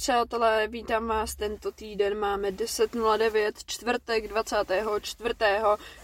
přátelé, vítám vás tento týden, máme 10.09, čtvrtek 24.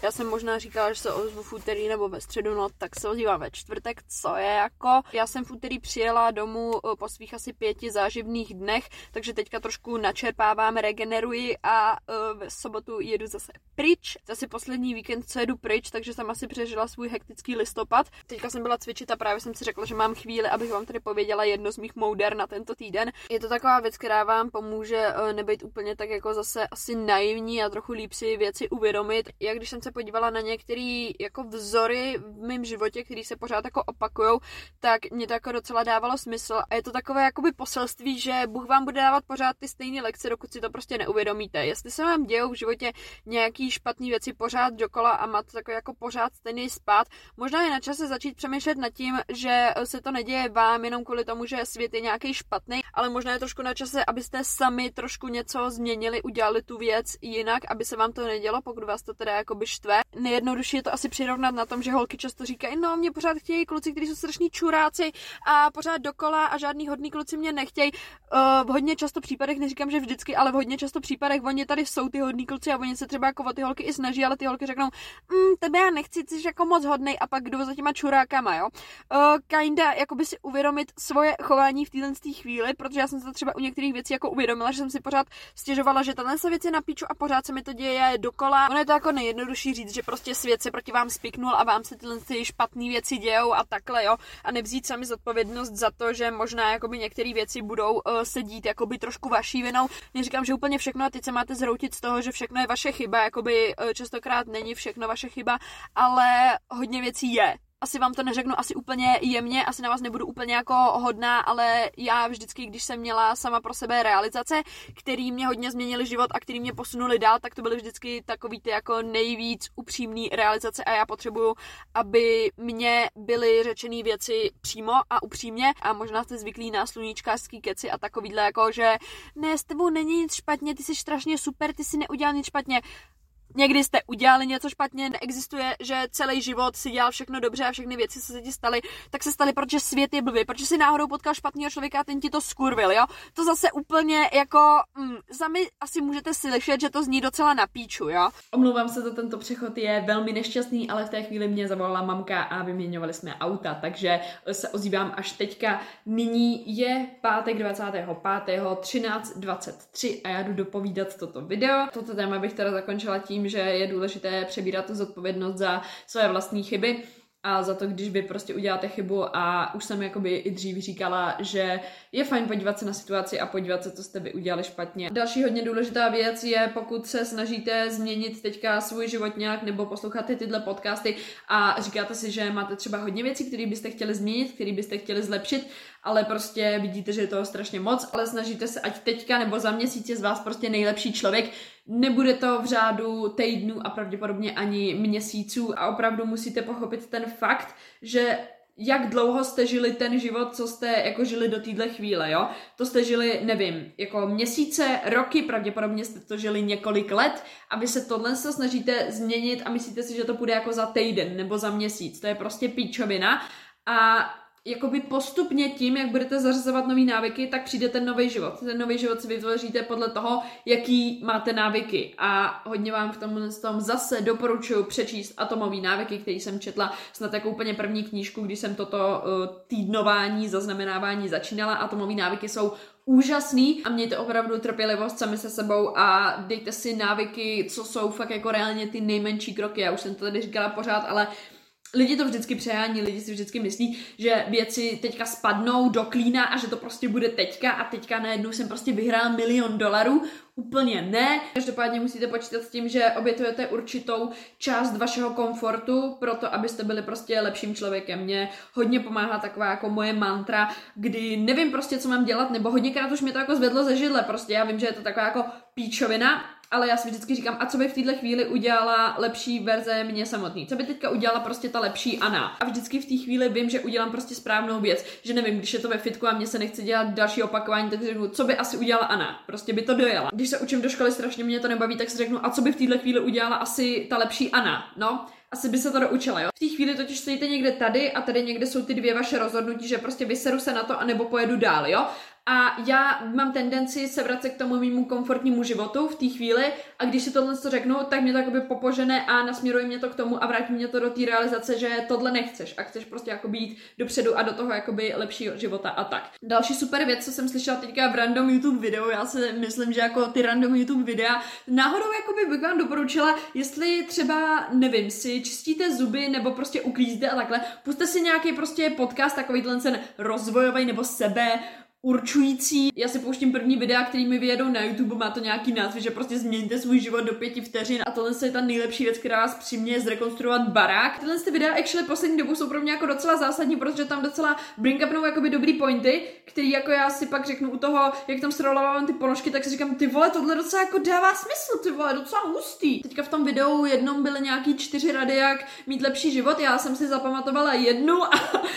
Já jsem možná říkala, že se ozvu v úterý nebo ve středu, no tak se ozývám ve čtvrtek, co je jako. Já jsem v úterý přijela domů eh, po svých asi pěti záživných dnech, takže teďka trošku načerpávám, regeneruji a uh, v sobotu jedu zase pryč. Zase poslední víkend, co jedu pryč, takže jsem asi přežila svůj hektický listopad. Teďka jsem byla cvičit a právě jsem si řekla, že mám chvíli, abych vám tady pověděla jedno z mých mouder na tento týden. Je to taková věc, která vám pomůže eh, nebyt úplně tak jako zase asi naivní a trochu líp si věci uvědomit. Jak když jsem se podívala na některé jako vzory v mém životě, který se pořád jako opakujou, tak mě to jako docela dávalo smysl. A je to takové jakoby poselství, že Bůh vám bude dávat pořád ty stejné lekce, dokud si to prostě neuvědomíte. Jestli se vám dějou v životě nějaký špatné věci pořád dokola a máte takový jako pořád stejný spát, možná je na čase začít přemýšlet nad tím, že se to neděje vám jenom kvůli tomu, že svět je nějaký špatný, ale možná je trošku na čase, abyste sami trošku něco změnili, udělali tu věc jinak, aby se vám to nedělo, pokud vás to teda jako by štve. Nejjednodušší je to asi přirovnat na tom, že holky často říkají, no mě pořád chtějí kluci, kteří jsou strašní čuráci a pořád dokola a žádný hodný kluci mě nechtějí. Uh, v hodně často případech, neříkám, že vždycky, ale v hodně často případech oni tady jsou ty hodní kluci a oni se třeba jako o ty holky i snaží, ale ty holky řeknou, mm, tebe já nechci, jsi jako moc hodnej a pak jdou za těma čurákama, jo. Uh, kinda, jako by si uvědomit svoje chování v této chvíli, protože já jsem se to třeba u některých věcí jako uvědomila, že jsem si pořád stěžovala, že tahle věc je na píču a pořád se mi to děje dokola. Ono je to jako nejjednodušší říct, že prostě svět se proti vám spiknul a vám se tyhle ty špatné věci dějou a takhle, jo. A nevzít sami zodpovědnost za to, že možná jakoby některé věci budou uh, sedít jakoby trošku vaší vinou. Neříkám, že úplně všechno a teď se máte zroutit z toho, že všechno je vaše chyba, jakoby uh, častokrát není všechno vaše chyba, ale hodně věcí je asi vám to neřeknu asi úplně jemně, asi na vás nebudu úplně jako hodná, ale já vždycky, když jsem měla sama pro sebe realizace, který mě hodně změnili život a který mě posunuli dál, tak to byly vždycky takový ty jako nejvíc upřímný realizace a já potřebuju, aby mě byly řečené věci přímo a upřímně a možná jste zvyklí na sluníčkářský keci a takovýhle jako, že ne, s tebou není nic špatně, ty jsi strašně super, ty si neudělal nic špatně někdy jste udělali něco špatně, neexistuje, že celý život si dělal všechno dobře a všechny věci, co se ti staly, tak se staly, protože svět je blbý, protože si náhodou potkal špatného člověka a ten ti to skurvil, jo. To zase úplně jako, mm, sami asi můžete slyšet, že to zní docela na píču, jo. Omlouvám se za tento přechod, je velmi nešťastný, ale v té chvíli mě zavolala mamka a vyměňovali jsme auta, takže se ozývám až teďka. Nyní je pátek 25. 13.23 a já jdu dopovídat toto video. Toto téma bych teda zakončila tím, že je důležité přebírat zodpovědnost za své vlastní chyby a za to, když vy prostě uděláte chybu a už jsem jakoby i dřív říkala, že je fajn podívat se na situaci a podívat se, co jste vy udělali špatně. Další hodně důležitá věc je, pokud se snažíte změnit teďka svůj život nějak nebo posloucháte tyhle podcasty a říkáte si, že máte třeba hodně věcí, které byste chtěli změnit, které byste chtěli zlepšit, ale prostě vidíte, že je toho strašně moc, ale snažíte se, ať teďka nebo za měsíc je z vás prostě nejlepší člověk, Nebude to v řádu týdnů a pravděpodobně ani měsíců a opravdu musíte pochopit ten fakt, že jak dlouho jste žili ten život, co jste jako žili do téhle chvíle, jo? To jste žili, nevím, jako měsíce, roky, pravděpodobně jste to žili několik let a vy se tohle se snažíte změnit a myslíte si, že to bude jako za týden nebo za měsíc. To je prostě píčovina a jakoby postupně tím, jak budete zařazovat nové návyky, tak přijde ten nový život. Ten nový život si vytvoříte podle toho, jaký máte návyky. A hodně vám v tom, tom zase doporučuji přečíst atomové návyky, který jsem četla snad jako úplně první knížku, když jsem toto uh, týdnování, zaznamenávání začínala. Atomové návyky jsou úžasný a mějte opravdu trpělivost sami se sebou a dejte si návyky, co jsou fakt jako reálně ty nejmenší kroky. Já už jsem to tady říkala pořád, ale lidi to vždycky přejání, lidi si vždycky myslí, že věci teďka spadnou do klína a že to prostě bude teďka a teďka najednou jsem prostě vyhrál milion dolarů. Úplně ne. Každopádně musíte počítat s tím, že obětujete určitou část vašeho komfortu pro to, abyste byli prostě lepším člověkem. Mně hodně pomáhá taková jako moje mantra, kdy nevím prostě, co mám dělat, nebo hodněkrát už mě to jako zvedlo ze židle. Prostě já vím, že je to taková jako píčovina, ale já si vždycky říkám, a co by v této chvíli udělala lepší verze mě samotný? Co by teďka udělala prostě ta lepší Ana? A vždycky v té chvíli vím, že udělám prostě správnou věc, že nevím, když je to ve fitku a mě se nechce dělat další opakování, tak řeknu, co by asi udělala Ana? Prostě by to dojela. Když se učím do školy, strašně mě to nebaví, tak si řeknu, a co by v této chvíli udělala asi ta lepší Ana? No, asi by se to doučila, jo. V té chvíli totiž stojíte někde tady a tady někde jsou ty dvě vaše rozhodnutí, že prostě vyseru se na to, anebo pojedu dál, jo. A já mám tendenci se vracet k tomu mýmu komfortnímu životu v té chvíli. A když si tohle to řeknu, tak mě to jakoby popožene a nasměruje mě to k tomu a vrátí mě to do té realizace, že tohle nechceš a chceš prostě jako být dopředu a do toho jakoby lepšího života a tak. Další super věc, co jsem slyšela teďka v random YouTube videu, já si myslím, že jako ty random YouTube videa, náhodou jakoby bych vám doporučila, jestli třeba, nevím, si čistíte zuby nebo prostě uklízíte a takhle, puste si nějaký prostě podcast, takový ten rozvojový nebo sebe určující. Já si pouštím první videa, který mi vyjedou na YouTube, má to nějaký název, že prostě změníte svůj život do pěti vteřin a tohle je ta nejlepší věc, která vás přiměje zrekonstruovat barák. Tyhle ty videa actually poslední dobu jsou pro mě jako docela zásadní, protože tam docela bring upnou jakoby dobrý pointy, který jako já si pak řeknu u toho, jak tam srolovávám ty ponožky, tak si říkám, ty vole, tohle docela jako dává smysl, ty vole, docela hustý. Teďka v tom videu jednom byly nějaký čtyři rady, jak mít lepší život, já jsem si zapamatovala jednu a,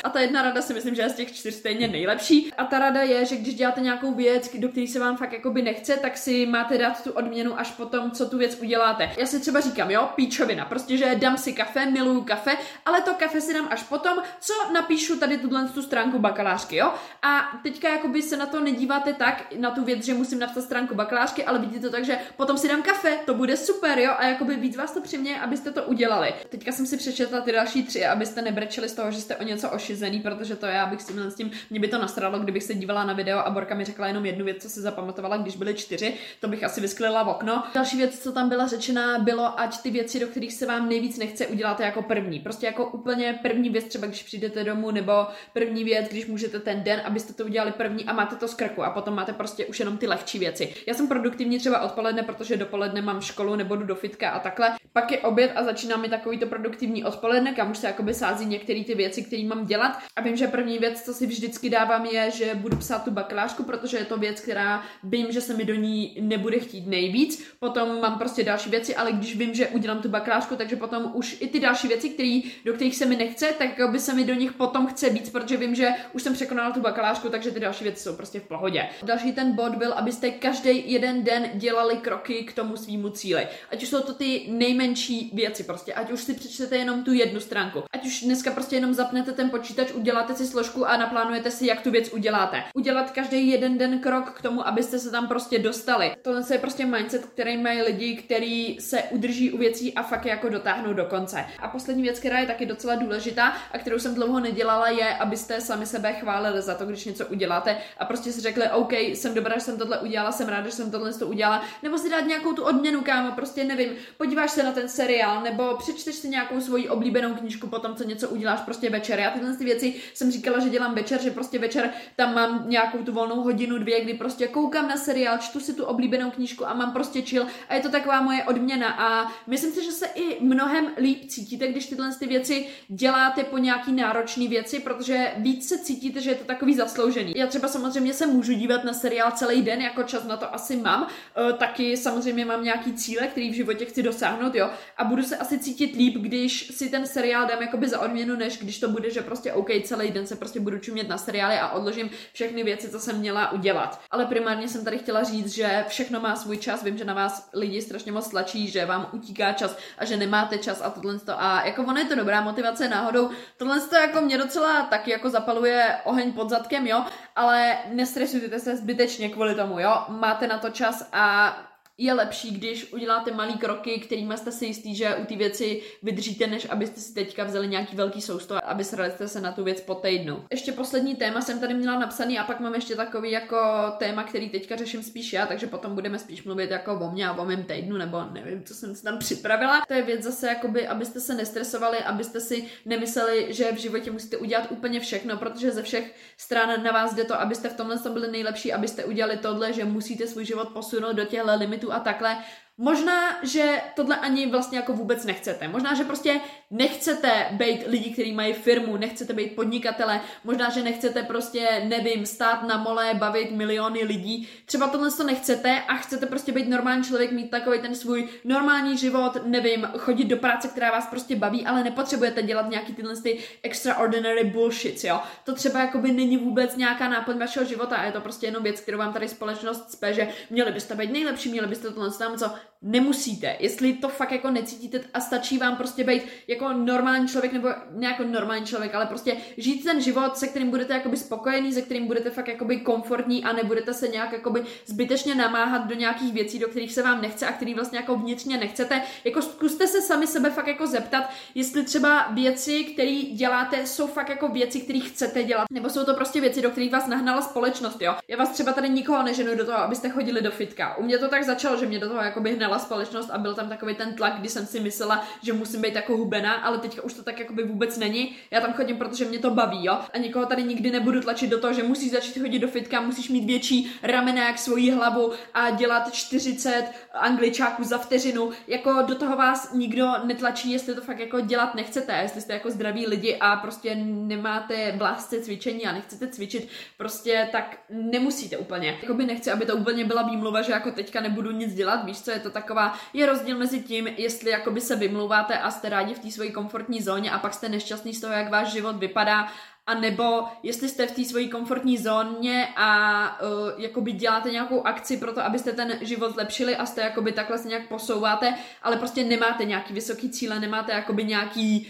a ta jedna rada si myslím, že je z těch čtyř stejně nejlepší. A ta rada je, že když děláte nějakou věc, do které se vám fakt jakoby nechce, tak si máte dát tu odměnu až potom, co tu věc uděláte. Já si třeba říkám, jo, píčovina, prostě, že dám si kafe, miluju kafe, ale to kafe si dám až potom, co napíšu tady tuhle tu stránku bakalářky, jo. A teďka jakoby se na to nedíváte tak, na tu věc, že musím napsat stránku bakalářky, ale vidíte to tak, že potom si dám kafe, to bude super, jo, a jakoby víc vás to přimě, abyste to udělali. Teďka jsem si přečetla ty další tři, abyste nebrečeli z toho, že jste o něco ošizený, protože to já bych si s tím, mě by to nastralo, kdybych se dívala na video a Borka mi řekla jenom jednu věc, co si zapamatovala, když byly čtyři, to bych asi vysklila v okno. Další věc, co tam byla řečena, bylo, ať ty věci, do kterých se vám nejvíc nechce, uděláte jako první. Prostě jako úplně první věc, třeba když přijdete domů, nebo první věc, když můžete ten den, abyste to udělali první a máte to z krku a potom máte prostě už jenom ty lehčí věci. Já jsem produktivní třeba odpoledne, protože dopoledne mám školu nebo jdu do fitka a takhle. Pak je oběd a začíná mi takový to produktivní odpoledne, kam už se jakoby sází některé ty věci, které mám dělat. A vím, že první věc, co si vždycky dávám, je, že budu psát tu bakalářku, protože je to věc, která vím, že se mi do ní nebude chtít nejvíc. Potom mám prostě další věci, ale když vím, že udělám tu bakalářku, takže potom už i ty další věci, který, do kterých se mi nechce, tak by se mi do nich potom chce víc, protože vím, že už jsem překonala tu bakalářku, takže ty další věci jsou prostě v pohodě. Další ten bod byl, abyste každý jeden den dělali kroky k tomu svýmu cíli. Ať už jsou to ty nejmenší věci prostě, ať už si přečtete jenom tu jednu stránku, ať už dneska prostě jenom zapnete ten počítač, uděláte si složku a naplánujete si, jak tu věc uděláte. Udělat každý jeden den krok k tomu, abyste se tam prostě dostali. Tohle je prostě mindset, který mají lidi, kteří se udrží u věcí a fakt jako dotáhnou do konce. A poslední věc, která je taky docela důležitá a kterou jsem dlouho nedělala, je, abyste sami sebe chválili za to, když něco uděláte a prostě si řekli, OK, jsem dobrá, že jsem tohle udělala, jsem ráda, že jsem tohle to udělala, nebo si dát nějakou tu odměnu, kámo, prostě nevím, podíváš se na ten seriál, nebo přečteš si nějakou svoji oblíbenou knížku potom, co něco uděláš prostě večer. Já tyhle ty věci jsem říkala, že dělám večer, že prostě večer tam mám nějakou tu volnou hodinu, dvě, kdy prostě koukám na seriál, čtu si tu oblíbenou knížku a mám prostě chill a je to taková moje odměna. A myslím si, že se i mnohem líp cítíte, když tyhle ty věci děláte po nějaký náročný věci, protože víc se cítíte, že je to takový zasloužený. Já třeba samozřejmě se můžu dívat na seriál celý den, jako čas na to asi mám, e, taky samozřejmě mám nějaký cíle, který v životě chci dosáhnout, jo, a budu se asi cítit líp, když si ten seriál dám jakoby za odměnu, než když to bude, že prostě OK, celý den se prostě budu čumět na seriály a odložím všechny věci, co jsem měla udělat. Ale primárně jsem tady chtěla říct, že všechno má svůj čas. Vím, že na vás lidi strašně moc tlačí, že vám utíká čas a že nemáte čas a tohle to. A jako ono je to dobrá motivace náhodou. Tohle to jako mě docela taky jako zapaluje oheň pod zadkem, jo, ale nestresujte se zbytečně kvůli tomu, jo. Máte na to čas a je lepší, když uděláte malý kroky, kterými jste si jistý, že u té věci vydržíte, než abyste si teďka vzali nějaký velký sousto, aby srali se na tu věc po týdnu. Ještě poslední téma jsem tady měla napsaný a pak mám ještě takový jako téma, který teďka řeším spíš já, takže potom budeme spíš mluvit jako o mně a o mém týdnu, nebo nevím, co jsem si tam připravila. To je věc zase, jakoby, abyste se nestresovali, abyste si nemysleli, že v životě musíte udělat úplně všechno, protože ze všech stran na vás jde to, abyste v tomhle byli nejlepší, abyste udělali tohle, že musíte svůj život posunout do těchto limitů a takhle. Možná, že tohle ani vlastně jako vůbec nechcete. Možná, že prostě nechcete být lidi, kteří mají firmu, nechcete být podnikatele, možná, že nechcete prostě, nevím, stát na mole, bavit miliony lidí. Třeba tohle to nechcete a chcete prostě být normální člověk, mít takový ten svůj normální život, nevím, chodit do práce, která vás prostě baví, ale nepotřebujete dělat nějaký tyhle ty extraordinary bullshit, jo. To třeba jakoby není vůbec nějaká náplň vašeho života a je to prostě jenom věc, kterou vám tady společnost spe, že měli byste být nejlepší, měli byste tohle tam co nemusíte. Jestli to fakt jako necítíte a stačí vám prostě být jako normální člověk nebo ne jako normální člověk, ale prostě žít ten život, se kterým budete jakoby spokojený, se kterým budete fakt jakoby komfortní a nebudete se nějak jakoby zbytečně namáhat do nějakých věcí, do kterých se vám nechce a který vlastně jako vnitřně nechcete. Jako zkuste se sami sebe fakt jako zeptat, jestli třeba věci, které děláte, jsou fakt jako věci, které chcete dělat, nebo jsou to prostě věci, do kterých vás nahnala společnost, jo. Já vás třeba tady nikoho neženu do toho, abyste chodili do fitka. U mě to tak začalo, že mě do toho jakoby společnost a byl tam takový ten tlak, kdy jsem si myslela, že musím být jako hubená, ale teďka už to tak jakoby vůbec není. Já tam chodím, protože mě to baví, jo. A nikoho tady nikdy nebudu tlačit do toho, že musíš začít chodit do fitka, musíš mít větší ramena jak svoji hlavu a dělat 40 angličáků za vteřinu. Jako do toho vás nikdo netlačí, jestli to fakt jako dělat nechcete, jestli jste jako zdraví lidi a prostě nemáte blásce cvičení a nechcete cvičit, prostě tak nemusíte úplně. Jakoby nechci, aby to úplně byla výmluva, že jako teďka nebudu nic dělat, víš co, je to taková, je rozdíl mezi tím, jestli jakoby se vymlouváte a jste rádi v té své komfortní zóně a pak jste nešťastný z toho, jak váš život vypadá a nebo jestli jste v té své komfortní zóně a uh, jakoby děláte nějakou akci pro to, abyste ten život zlepšili a jste jakoby takhle se nějak posouváte, ale prostě nemáte nějaký vysoký cíle, nemáte jakoby nějaký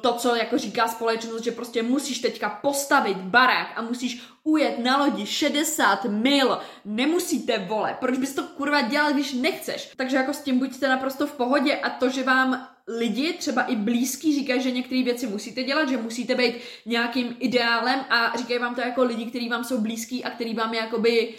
to, co jako říká společnost, že prostě musíš teďka postavit barák a musíš ujet na lodi 60 mil. Nemusíte, vole. Proč bys to kurva dělal, když nechceš? Takže jako s tím buďte naprosto v pohodě a to, že vám lidi, třeba i blízký, říkají, že některé věci musíte dělat, že musíte být nějakým ideálem a říkají vám to jako lidi, kteří vám jsou blízký a který vám jakoby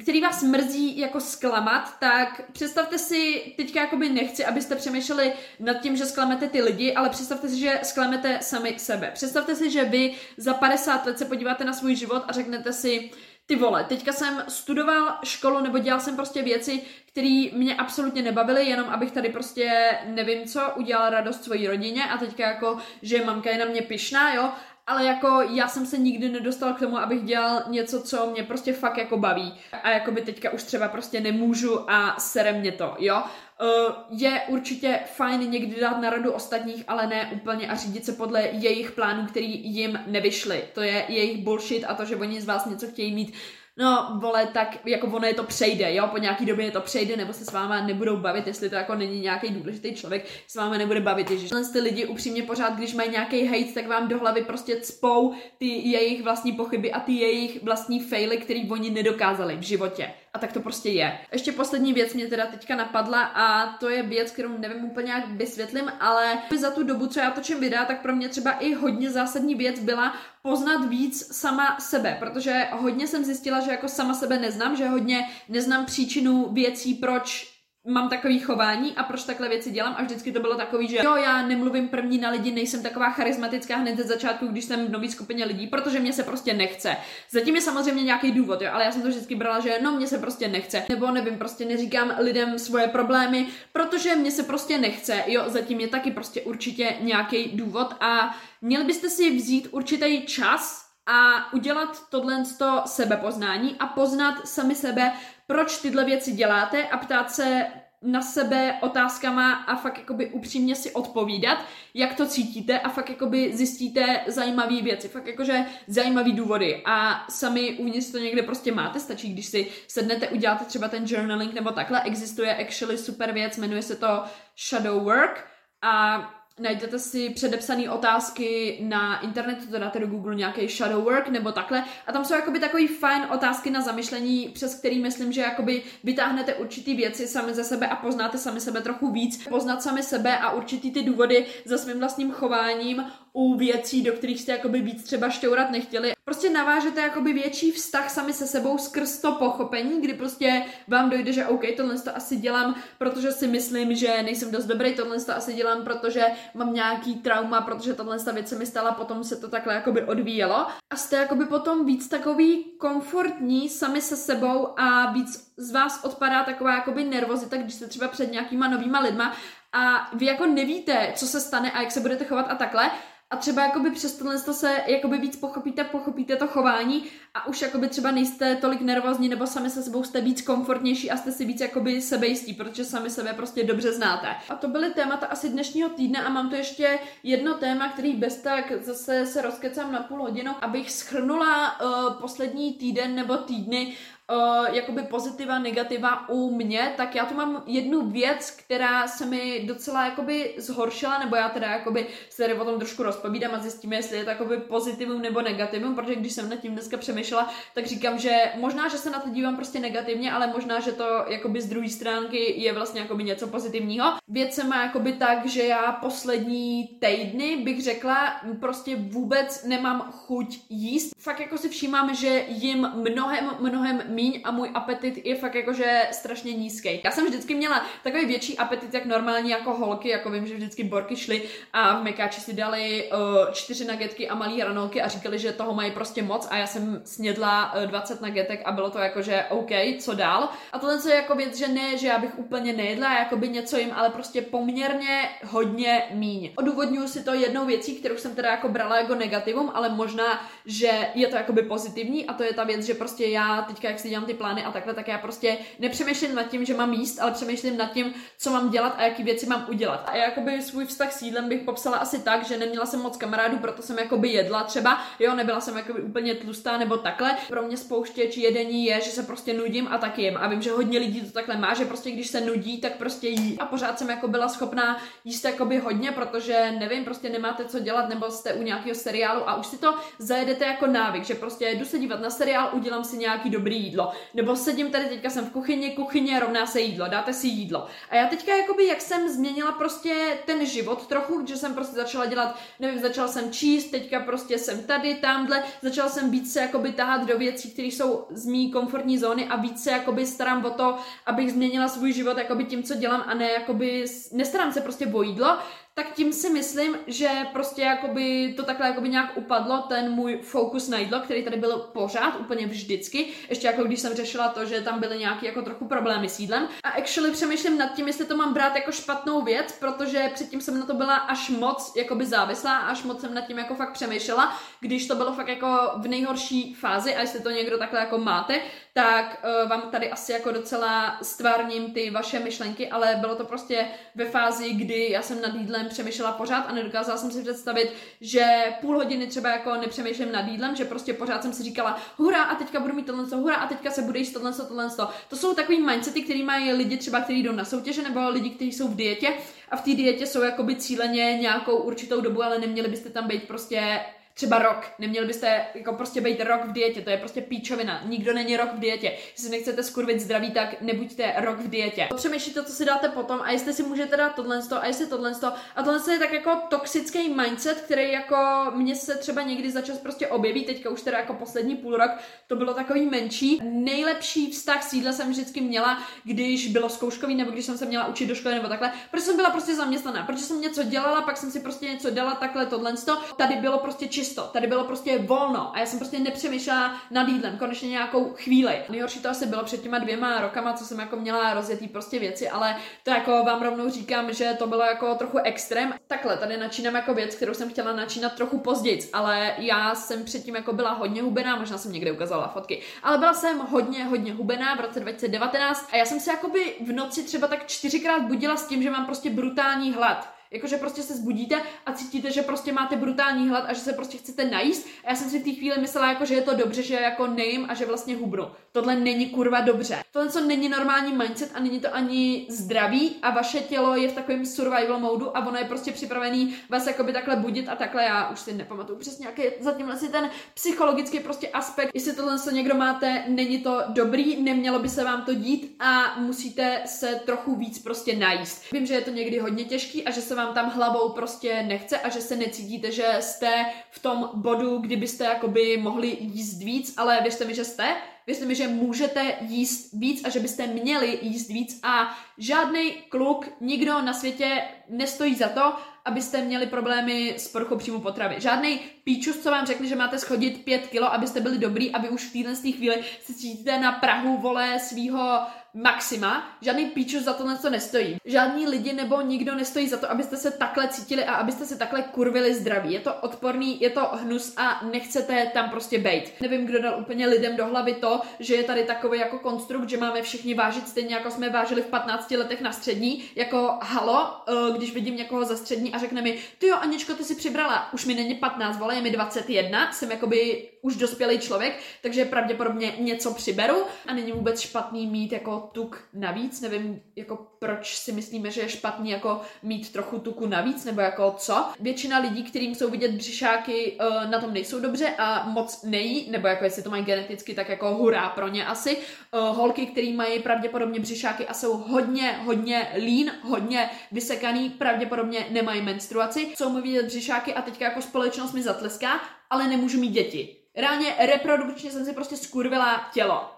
který vás mrzí jako zklamat, tak představte si, teďka jakoby nechci, abyste přemýšleli nad tím, že zklamete ty lidi, ale představte si, že zklamete sami sebe. Představte si, že vy za 50 let se podíváte na svůj život a řeknete si, ty vole, teďka jsem studoval školu nebo dělal jsem prostě věci, které mě absolutně nebavily, jenom abych tady prostě, nevím co, udělal radost svojí rodině a teďka jako, že mamka je na mě pyšná, jo, ale jako já jsem se nikdy nedostal k tomu, abych dělal něco, co mě prostě fakt jako baví. A jako by teďka už třeba prostě nemůžu a sere mě to, jo. Uh, je určitě fajn někdy dát na radu ostatních, ale ne úplně a řídit se podle jejich plánů, který jim nevyšly. To je jejich bullshit a to, že oni z vás něco chtějí mít, no vole, tak jako ono je to přejde, jo, po nějaký době je to přejde, nebo se s váma nebudou bavit, jestli to jako není nějaký důležitý člověk, s váma nebude bavit, ježiš. ty lidi upřímně pořád, když mají nějaký hate, tak vám do hlavy prostě cpou ty jejich vlastní pochyby a ty jejich vlastní faily, který oni nedokázali v životě. A tak to prostě je. Ještě poslední věc mě teda teďka napadla a to je věc, kterou nevím úplně jak vysvětlím, ale za tu dobu, co já točím videa, tak pro mě třeba i hodně zásadní věc byla poznat víc sama sebe, protože hodně jsem zjistila, že jako sama sebe neznám, že hodně neznám příčinu věcí, proč mám takový chování a proč takhle věci dělám a vždycky to bylo takový, že jo, já nemluvím první na lidi, nejsem taková charismatická hned ze začátku, když jsem v nový skupině lidí, protože mě se prostě nechce. Zatím je samozřejmě nějaký důvod, jo, ale já jsem to vždycky brala, že no, mě se prostě nechce. Nebo nevím, prostě neříkám lidem svoje problémy, protože mě se prostě nechce. Jo, zatím je taky prostě určitě nějaký důvod a měli byste si vzít určitý čas a udělat tohle sebepoznání a poznat sami sebe, proč tyhle věci děláte a ptát se na sebe otázkama a fakt jakoby upřímně si odpovídat, jak to cítíte a fakt jakoby zjistíte zajímavé věci, fakt jakože zajímavé důvody. A sami uvnitř to někde prostě máte, stačí, když si sednete, uděláte třeba ten journaling nebo takhle, existuje actually super věc, jmenuje se to shadow work a najdete si předepsané otázky na internetu, to dáte do Google nějaký shadow work nebo takhle. A tam jsou jakoby takový fajn otázky na zamyšlení, přes který myslím, že jakoby vytáhnete určitý věci sami ze sebe a poznáte sami sebe trochu víc, poznat sami sebe a určitý ty důvody za svým vlastním chováním u věcí, do kterých jste jakoby víc třeba šťourat nechtěli. Prostě navážete jakoby větší vztah sami se sebou skrz to pochopení, kdy prostě vám dojde, že OK, tohle to asi dělám, protože si myslím, že nejsem dost dobrý, tohle to asi dělám, protože mám nějaký trauma, protože tohle ta věc se mi stala, potom se to takhle jakoby odvíjelo. A jste jakoby potom víc takový komfortní sami se sebou a víc z vás odpadá taková jakoby nervozita, když jste třeba před nějakýma novýma lidma a vy jako nevíte, co se stane a jak se budete chovat a takhle, a třeba jakoby přes tohle se jakoby víc pochopíte, pochopíte to chování a už jakoby třeba nejste tolik nervózní nebo sami se sebou jste víc komfortnější a jste si víc jakoby sebejistí, protože sami sebe prostě dobře znáte. A to byly témata asi dnešního týdne a mám tu ještě jedno téma, který bez tak zase se rozkecám na půl hodinu, abych schrnula uh, poslední týden nebo týdny uh, jakoby pozitiva, negativa u mě, tak já tu mám jednu věc, která se mi docela jakoby zhoršila, nebo já teda jakoby se tady o tom trošku rozpovídám a zjistíme, jestli je to jakoby pozitivum nebo negativum, protože když jsem nad tím dneska přemýšlela, tak říkám, že možná, že se na to dívám prostě negativně, ale možná, že to jakoby z druhé stránky je vlastně jakoby něco pozitivního. Věc se má jakoby tak, že já poslední týdny bych řekla, prostě vůbec nemám chuť jíst. Fakt jako si všímám, že jim mnohem, mnohem míň a můj apetit je fakt jakože strašně nízký. Já jsem vždycky měla takový větší apetit, jak normální jako holky, jako vím, že vždycky borky šly a v mekáči si dali uh, čtyři nagetky a malý ranolky a říkali, že toho mají prostě moc a já jsem snědla uh, 20 nagetek a bylo to jako, že OK, co dál. A tohle je jako věc, že ne, že já bych úplně nejedla, jako by něco jim, ale prostě poměrně hodně míň. Odůvodňuji si to jednou věcí, kterou jsem teda jako brala jako negativum, ale možná, že je to jakoby pozitivní a to je ta věc, že prostě já teďka, jak si dělám ty plány a takhle, tak já prostě nepřemýšlím nad tím, že mám jíst, ale přemýšlím nad tím, co mám dělat a jaký věci mám udělat. A jakoby svůj vztah s jídlem bych popsala asi tak, že neměla jsem moc kamarádů, proto jsem jakoby jedla třeba, jo, nebyla jsem jakoby úplně tlustá nebo takhle. Pro mě spouštěč jedení je, že se prostě nudím a tak jim. A vím, že hodně lidí to takhle má, že prostě když se nudí, tak prostě jí. A pořád jsem jako byla schopná jíst jakoby hodně, protože nevím, prostě nemáte co dělat, nebo jste u nějakého seriálu a už si to zajedete jako návyk, že prostě jdu se dívat na seriál, udělám si nějaký dobrý jídlo. Nebo sedím tady, teďka jsem v kuchyni, kuchyně rovná se jídlo, dáte si jídlo. A já teďka jakoby, jak jsem změnila prostě ten život trochu, že jsem prostě začala dělat, nevím, začala jsem číst, teďka prostě jsem tady, tamhle, začala jsem víc se jakoby tahat do věcí, které jsou z mý komfortní zóny a víc se jakoby starám o to, abych změnila svůj život jakoby tím, co dělám a ne jakoby, nestarám se prostě o jídlo, tak tím si myslím, že prostě jakoby to takhle jakoby nějak upadlo, ten můj fokus na jídlo, který tady byl pořád, úplně vždycky, ještě jako když jsem řešila to, že tam byly nějaké jako trochu problémy s jídlem. A actually přemýšlím nad tím, jestli to mám brát jako špatnou věc, protože předtím jsem na to byla až moc jakoby závislá, až moc jsem nad tím jako fakt přemýšlela, když to bylo fakt jako v nejhorší fázi a jestli to někdo takhle jako máte, tak uh, vám tady asi jako docela stvárním ty vaše myšlenky, ale bylo to prostě ve fázi, kdy já jsem nad jídlem přemýšlela pořád a nedokázala jsem si představit, že půl hodiny třeba jako nepřemýšlím nad jídlem, že prostě pořád jsem si říkala, hurá a teďka budu mít tohle, hurá a teďka se bude jíst tohle, tohle. To jsou takový mindsety, který mají lidi třeba, kteří jdou na soutěže nebo lidi, kteří jsou v dietě a v té dietě jsou jakoby cíleně nějakou určitou dobu, ale neměli byste tam být prostě třeba rok. Neměli byste jako prostě být rok v dietě, to je prostě píčovina. Nikdo není rok v dietě. Jestli nechcete skurvit zdraví, tak nebuďte rok v dietě. Přemýšlíte, co si dáte potom a jestli si můžete dát tohle a jestli tohle a tohle je tak jako toxický mindset, který jako mně se třeba někdy za čas prostě objeví, teďka už teda jako poslední půl rok to bylo takový menší. Nejlepší vztah s jídlem jsem vždycky měla, když bylo zkouškový nebo když jsem se měla učit do školy nebo takhle, protože jsem byla prostě zaměstnaná, protože jsem něco dělala, pak jsem si prostě něco dala takhle tohle. Tady bylo prostě čistě čisto, tady bylo prostě volno a já jsem prostě nepřemýšlela nad jídlem, konečně nějakou chvíli. Nejhorší to asi bylo před těma dvěma rokama, co jsem jako měla rozjetý prostě věci, ale to jako vám rovnou říkám, že to bylo jako trochu extrém. Takhle, tady načínám jako věc, kterou jsem chtěla načínat trochu později, ale já jsem předtím jako byla hodně hubená, možná jsem někde ukázala fotky, ale byla jsem hodně, hodně hubená v roce 2019 a já jsem se jakoby v noci třeba tak čtyřikrát budila s tím, že mám prostě brutální hlad. Jakože prostě se zbudíte a cítíte, že prostě máte brutální hlad a že se prostě chcete najíst. A já jsem si v té chvíli myslela, jako, že je to dobře, že jako nejím a že vlastně hubnu. Tohle není kurva dobře. Tohle co není normální mindset a není to ani zdravý a vaše tělo je v takovém survival modu a ono je prostě připravený vás jakoby takhle budit a takhle. Já už si nepamatuju přesně, jaký je zatím asi ten psychologický prostě aspekt. Jestli tohle co někdo máte, není to dobrý, nemělo by se vám to dít a musíte se trochu víc prostě najíst. Vím, že je to někdy hodně těžký a že se vám tam hlavou prostě nechce a že se necítíte, že jste v tom bodu, kdybyste jakoby mohli jíst víc, ale věřte mi, že jste. Věřte mi, že můžete jíst víc a že byste měli jíst víc a žádný kluk, nikdo na světě nestojí za to, abyste měli problémy s poruchou příjmu potravy. Žádný píčus, co vám řekne, že máte schodit 5 kilo, abyste byli dobrý, aby už v téhle chvíli se cítíte na Prahu vole svého maxima, žádný píčus za to něco nestojí. Žádní lidi nebo nikdo nestojí za to, abyste se takhle cítili a abyste se takhle kurvili zdraví. Je to odporný, je to hnus a nechcete tam prostě bejt. Nevím, kdo dal úplně lidem do hlavy to, že je tady takový jako konstrukt, že máme všichni vážit stejně jako jsme vážili v 15 letech na střední, jako halo, eh, když vidím někoho za střední a řekne mi, ty jo, Aničko, ty si přibrala, už mi není 15, vole, je mi 21, jsem jakoby už dospělý člověk, takže pravděpodobně něco přiberu a není vůbec špatný mít jako tuk navíc, nevím jako proč si myslíme, že je špatný jako mít trochu tuku navíc, nebo jako co. Většina lidí, kterým jsou vidět břišáky, uh, na tom nejsou dobře a moc nejí, nebo jako jestli to mají geneticky, tak jako hurá pro ně asi. Uh, holky, které mají pravděpodobně břišáky a jsou hodně, hodně lín, hodně vysekaný, pravděpodobně nemají menstruaci, jsou mi vidět břišáky a teďka jako společnost mi zatleská, ale nemůžu mít děti. Reálně reprodukčně jsem si prostě skurvila tělo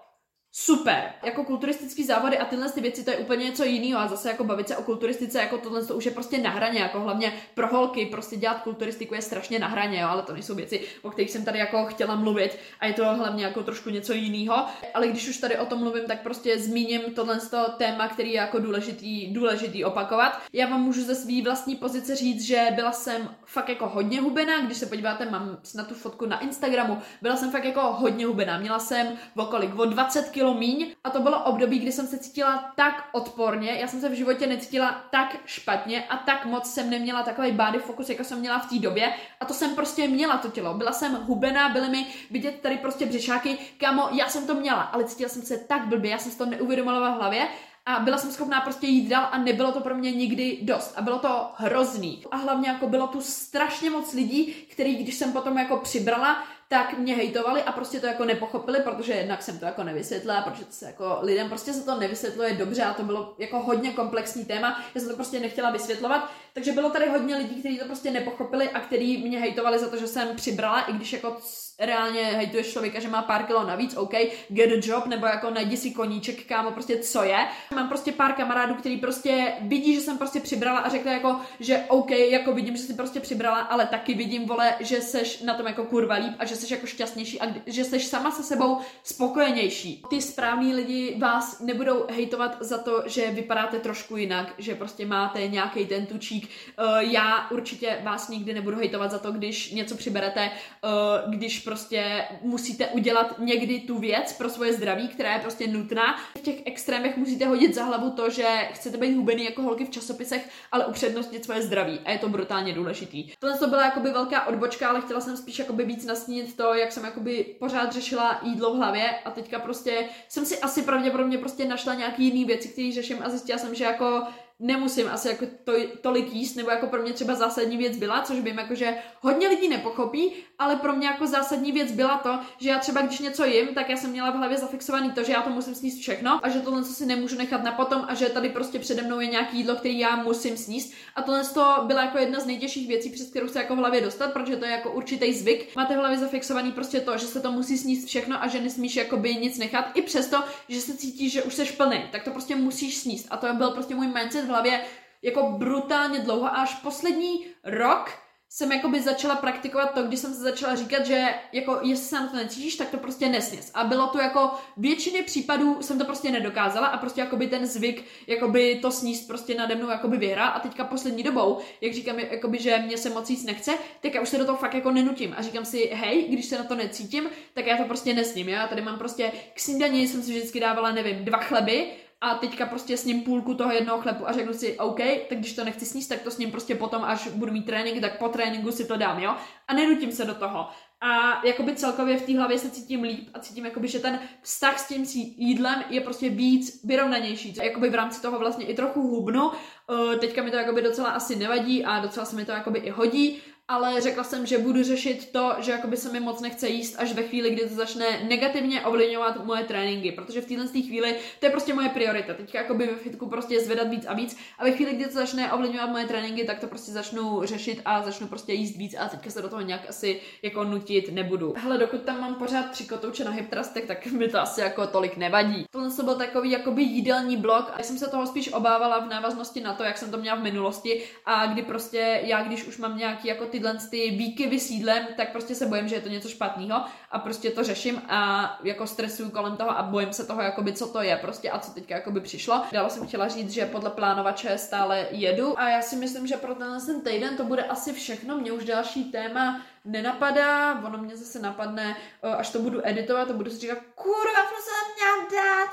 super. Jako kulturistický závody a tyhle ty věci, to je úplně něco jiného. A zase jako bavit se o kulturistice, jako tohle to už je prostě na hraně, jako hlavně pro holky, prostě dělat kulturistiku je strašně na hraně, jo, ale to nejsou věci, o kterých jsem tady jako chtěla mluvit a je to hlavně jako trošku něco jiného. Ale když už tady o tom mluvím, tak prostě zmíním tohle téma, který je jako důležitý, důležitý opakovat. Já vám můžu ze své vlastní pozice říct, že byla jsem fakt jako hodně hubená, když se podíváte, mám na tu fotku na Instagramu, byla jsem fakt jako hodně hubená. Měla jsem okolik o 20 kg kilo míň a to bylo období, kdy jsem se cítila tak odporně, já jsem se v životě necítila tak špatně a tak moc jsem neměla takový body focus, jako jsem měla v té době a to jsem prostě měla to tělo. Byla jsem hubená, byly mi vidět tady prostě břišáky, kamo, já jsem to měla, ale cítila jsem se tak blbě, já jsem si to neuvědomovala v hlavě a byla jsem schopná prostě jít dál a nebylo to pro mě nikdy dost a bylo to hrozný. A hlavně jako bylo tu strašně moc lidí, který když jsem potom jako přibrala, tak mě hejtovali a prostě to jako nepochopili, protože jednak jsem to jako nevysvětlila, protože to se jako lidem prostě se to nevysvětluje dobře a to bylo jako hodně komplexní téma, já jsem to prostě nechtěla vysvětlovat, takže bylo tady hodně lidí, kteří to prostě nepochopili a kteří mě hejtovali za to, že jsem přibrala, i když jako reálně hejtuješ člověka, že má pár kilo navíc, OK, get a job, nebo jako najdi si koníček, kámo, prostě co je. Mám prostě pár kamarádů, který prostě vidí, že jsem prostě přibrala a řekne jako, že OK, jako vidím, že jsi prostě přibrala, ale taky vidím, vole, že seš na tom jako kurva líp a že jsi jako šťastnější a že jsi sama se sebou spokojenější. Ty správní lidi vás nebudou hejtovat za to, že vypadáte trošku jinak, že prostě máte nějaký ten tučík. Uh, já určitě vás nikdy nebudu hejtovat za to, když něco přiberete, uh, když prostě musíte udělat někdy tu věc pro svoje zdraví, která je prostě nutná. V těch extrémech musíte hodit za hlavu to, že chcete být hubený jako holky v časopisech, ale upřednostnit svoje zdraví a je to brutálně důležitý. Tohle to byla jakoby velká odbočka, ale chtěla jsem spíš jakoby víc nastínit to, jak jsem jakoby pořád řešila jídlo v hlavě a teďka prostě jsem si asi pravděpodobně prostě našla nějaký jiný věci, které řeším a zjistila jsem, že jako nemusím asi jako to, tolik jíst, nebo jako pro mě třeba zásadní věc byla, což vím, jako že hodně lidí nepochopí, ale pro mě jako zásadní věc byla to, že já třeba když něco jim, tak já jsem měla v hlavě zafixovaný to, že já to musím sníst všechno a že tohle co si nemůžu nechat na potom a že tady prostě přede mnou je nějaký jídlo, který já musím sníst. A tohle to byla jako jedna z nejtěžších věcí, přes kterou se jako v hlavě dostat, protože to je jako určitý zvyk. Máte v hlavě zafixovaný prostě to, že se to musí sníst všechno a že nesmíš jakoby nic nechat, i přesto, že se cítíš, že už jsi plný, tak to prostě musíš sníst. A to byl prostě můj mindset hlavě jako brutálně dlouho a až poslední rok jsem jakoby začala praktikovat to, když jsem se začala říkat, že jako jestli se na to necítíš, tak to prostě nesněz. A bylo to jako většiny případů jsem to prostě nedokázala a prostě jakoby ten zvyk, jakoby to sníst prostě nade mnou jakoby vyhrá a teďka poslední dobou, jak říkám, jakoby, že mě se moc nic nechce, tak já už se do toho fakt jako nenutím a říkám si, hej, když se na to necítím, tak já to prostě nesním. Já tady mám prostě k snídani jsem si vždycky dávala, nevím, dva chleby a teďka prostě s ním půlku toho jednoho chlebu a řeknu si, OK, tak když to nechci sníst, tak to s ním prostě potom, až budu mít trénink, tak po tréninku si to dám, jo? A nenutím se do toho. A jakoby celkově v té hlavě se cítím líp a cítím, jakoby, že ten vztah s tím jídlem je prostě víc vyrovnanější. Jakoby v rámci toho vlastně i trochu hubnu. Teďka mi to jakoby docela asi nevadí a docela se mi to jakoby i hodí ale řekla jsem, že budu řešit to, že jakoby se mi moc nechce jíst až ve chvíli, kdy to začne negativně ovlivňovat moje tréninky, protože v téhle chvíli to je prostě moje priorita. Teďka jakoby ve fitku prostě zvedat víc a víc a ve chvíli, kdy to začne ovlivňovat moje tréninky, tak to prostě začnu řešit a začnu prostě jíst víc a teďka se do toho nějak asi jako nutit nebudu. Hele, dokud tam mám pořád tři kotouče na hyptrastech, tak mi to asi jako tolik nevadí. Tohle to byl takový jakoby jídelní blok a já jsem se toho spíš obávala v návaznosti na to, jak jsem to měla v minulosti a kdy prostě já, když už mám nějaký jako ty tyhle ty výkyvy sídlem, tak prostě se bojím, že je to něco špatného a prostě to řeším a jako stresuju kolem toho a bojím se toho, jakoby, co to je prostě a co teďka jakoby přišlo. Dále jsem chtěla říct, že podle plánovače stále jedu a já si myslím, že pro tenhle ten týden to bude asi všechno. Mě už další téma nenapadá, ono mě zase napadne, až to budu editovat, to budu si říkat, kurva, co jsem měla dát,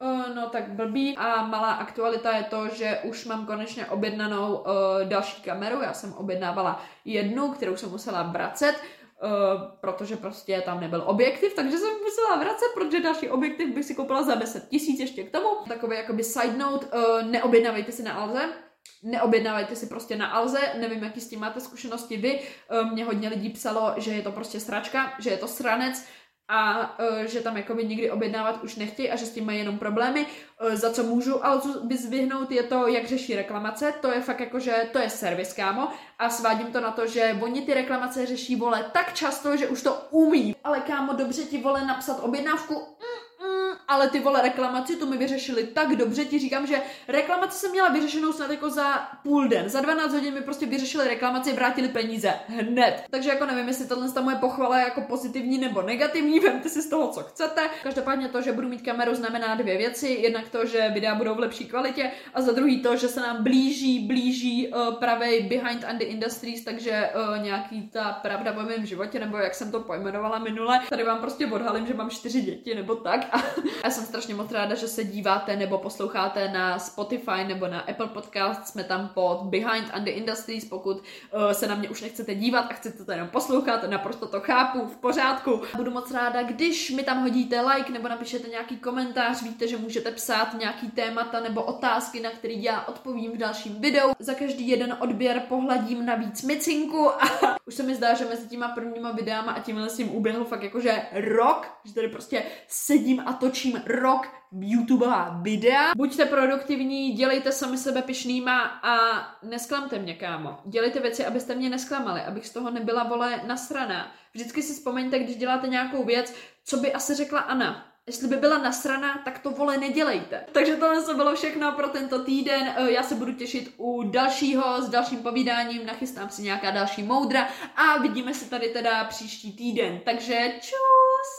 Uh, no tak blbý. A malá aktualita je to, že už mám konečně objednanou uh, další kameru. Já jsem objednávala jednu, kterou jsem musela vracet. Uh, protože prostě tam nebyl objektiv, takže jsem musela vracet, protože další objektiv bych si koupila za 10 tisíc ještě k tomu. Takový jakoby side note, uh, neobjednávejte si na Alze, neobjednávajte si prostě na Alze, nevím, jaký s tím máte zkušenosti vy, mě hodně lidí psalo, že je to prostě sračka, že je to sranec, a uh, že tam jakoby nikdy objednávat už nechtějí a že s tím mají jenom problémy. Uh, za co můžu ale vyzvihnout je to, jak řeší reklamace. To je fakt jako, že to je servis, kámo. A svádím to na to, že oni ty reklamace řeší, vole, tak často, že už to umí. Ale kámo, dobře ti vole napsat objednávku, mm, ale ty vole reklamaci to mi vyřešili tak dobře, ti říkám, že reklamace jsem měla vyřešenou snad jako za půl den. Za 12 hodin mi prostě vyřešili reklamaci, vrátili peníze hned. Takže jako nevím, jestli tohle moje pochvala je jako pozitivní nebo negativní, vemte si z toho, co chcete. Každopádně to, že budu mít kameru, znamená dvě věci. Jednak to, že videa budou v lepší kvalitě a za druhý to, že se nám blíží, blíží uh, pravej Behind the Industries, takže uh, nějaký ta pravda v mém životě, nebo jak jsem to pojmenovala minule. Tady vám prostě odhalím, že mám čtyři děti nebo tak a já jsem strašně moc ráda, že se díváte nebo posloucháte na Spotify nebo na Apple Podcast. Jsme tam pod Behind and the Industries, pokud uh, se na mě už nechcete dívat a chcete to jenom poslouchat, naprosto to chápu, v pořádku. Budu moc ráda, když mi tam hodíte like nebo napíšete nějaký komentář, víte, že můžete psát nějaký témata nebo otázky, na které já odpovím v dalším videu. Za každý jeden odběr pohladím na víc micinku a už se mi zdá, že mezi těma prvníma videama a tímhle s tím uběhl fakt jakože rok, že tady prostě sedím a točím rok YouTubeová videa. Buďte produktivní, dělejte sami sebe pišnýma a nesklamte mě, kámo. Dělejte věci, abyste mě nesklamali, abych z toho nebyla, vole, nasraná. Vždycky si vzpomeňte, když děláte nějakou věc, co by asi řekla Ana. Jestli by byla nasraná, tak to vole nedělejte. Takže tohle se bylo všechno pro tento týden. Eh, já se budu těšit u dalšího s dalším povídáním, nachystám si nějaká další moudra a vidíme se tady teda příští týden. Takže čus!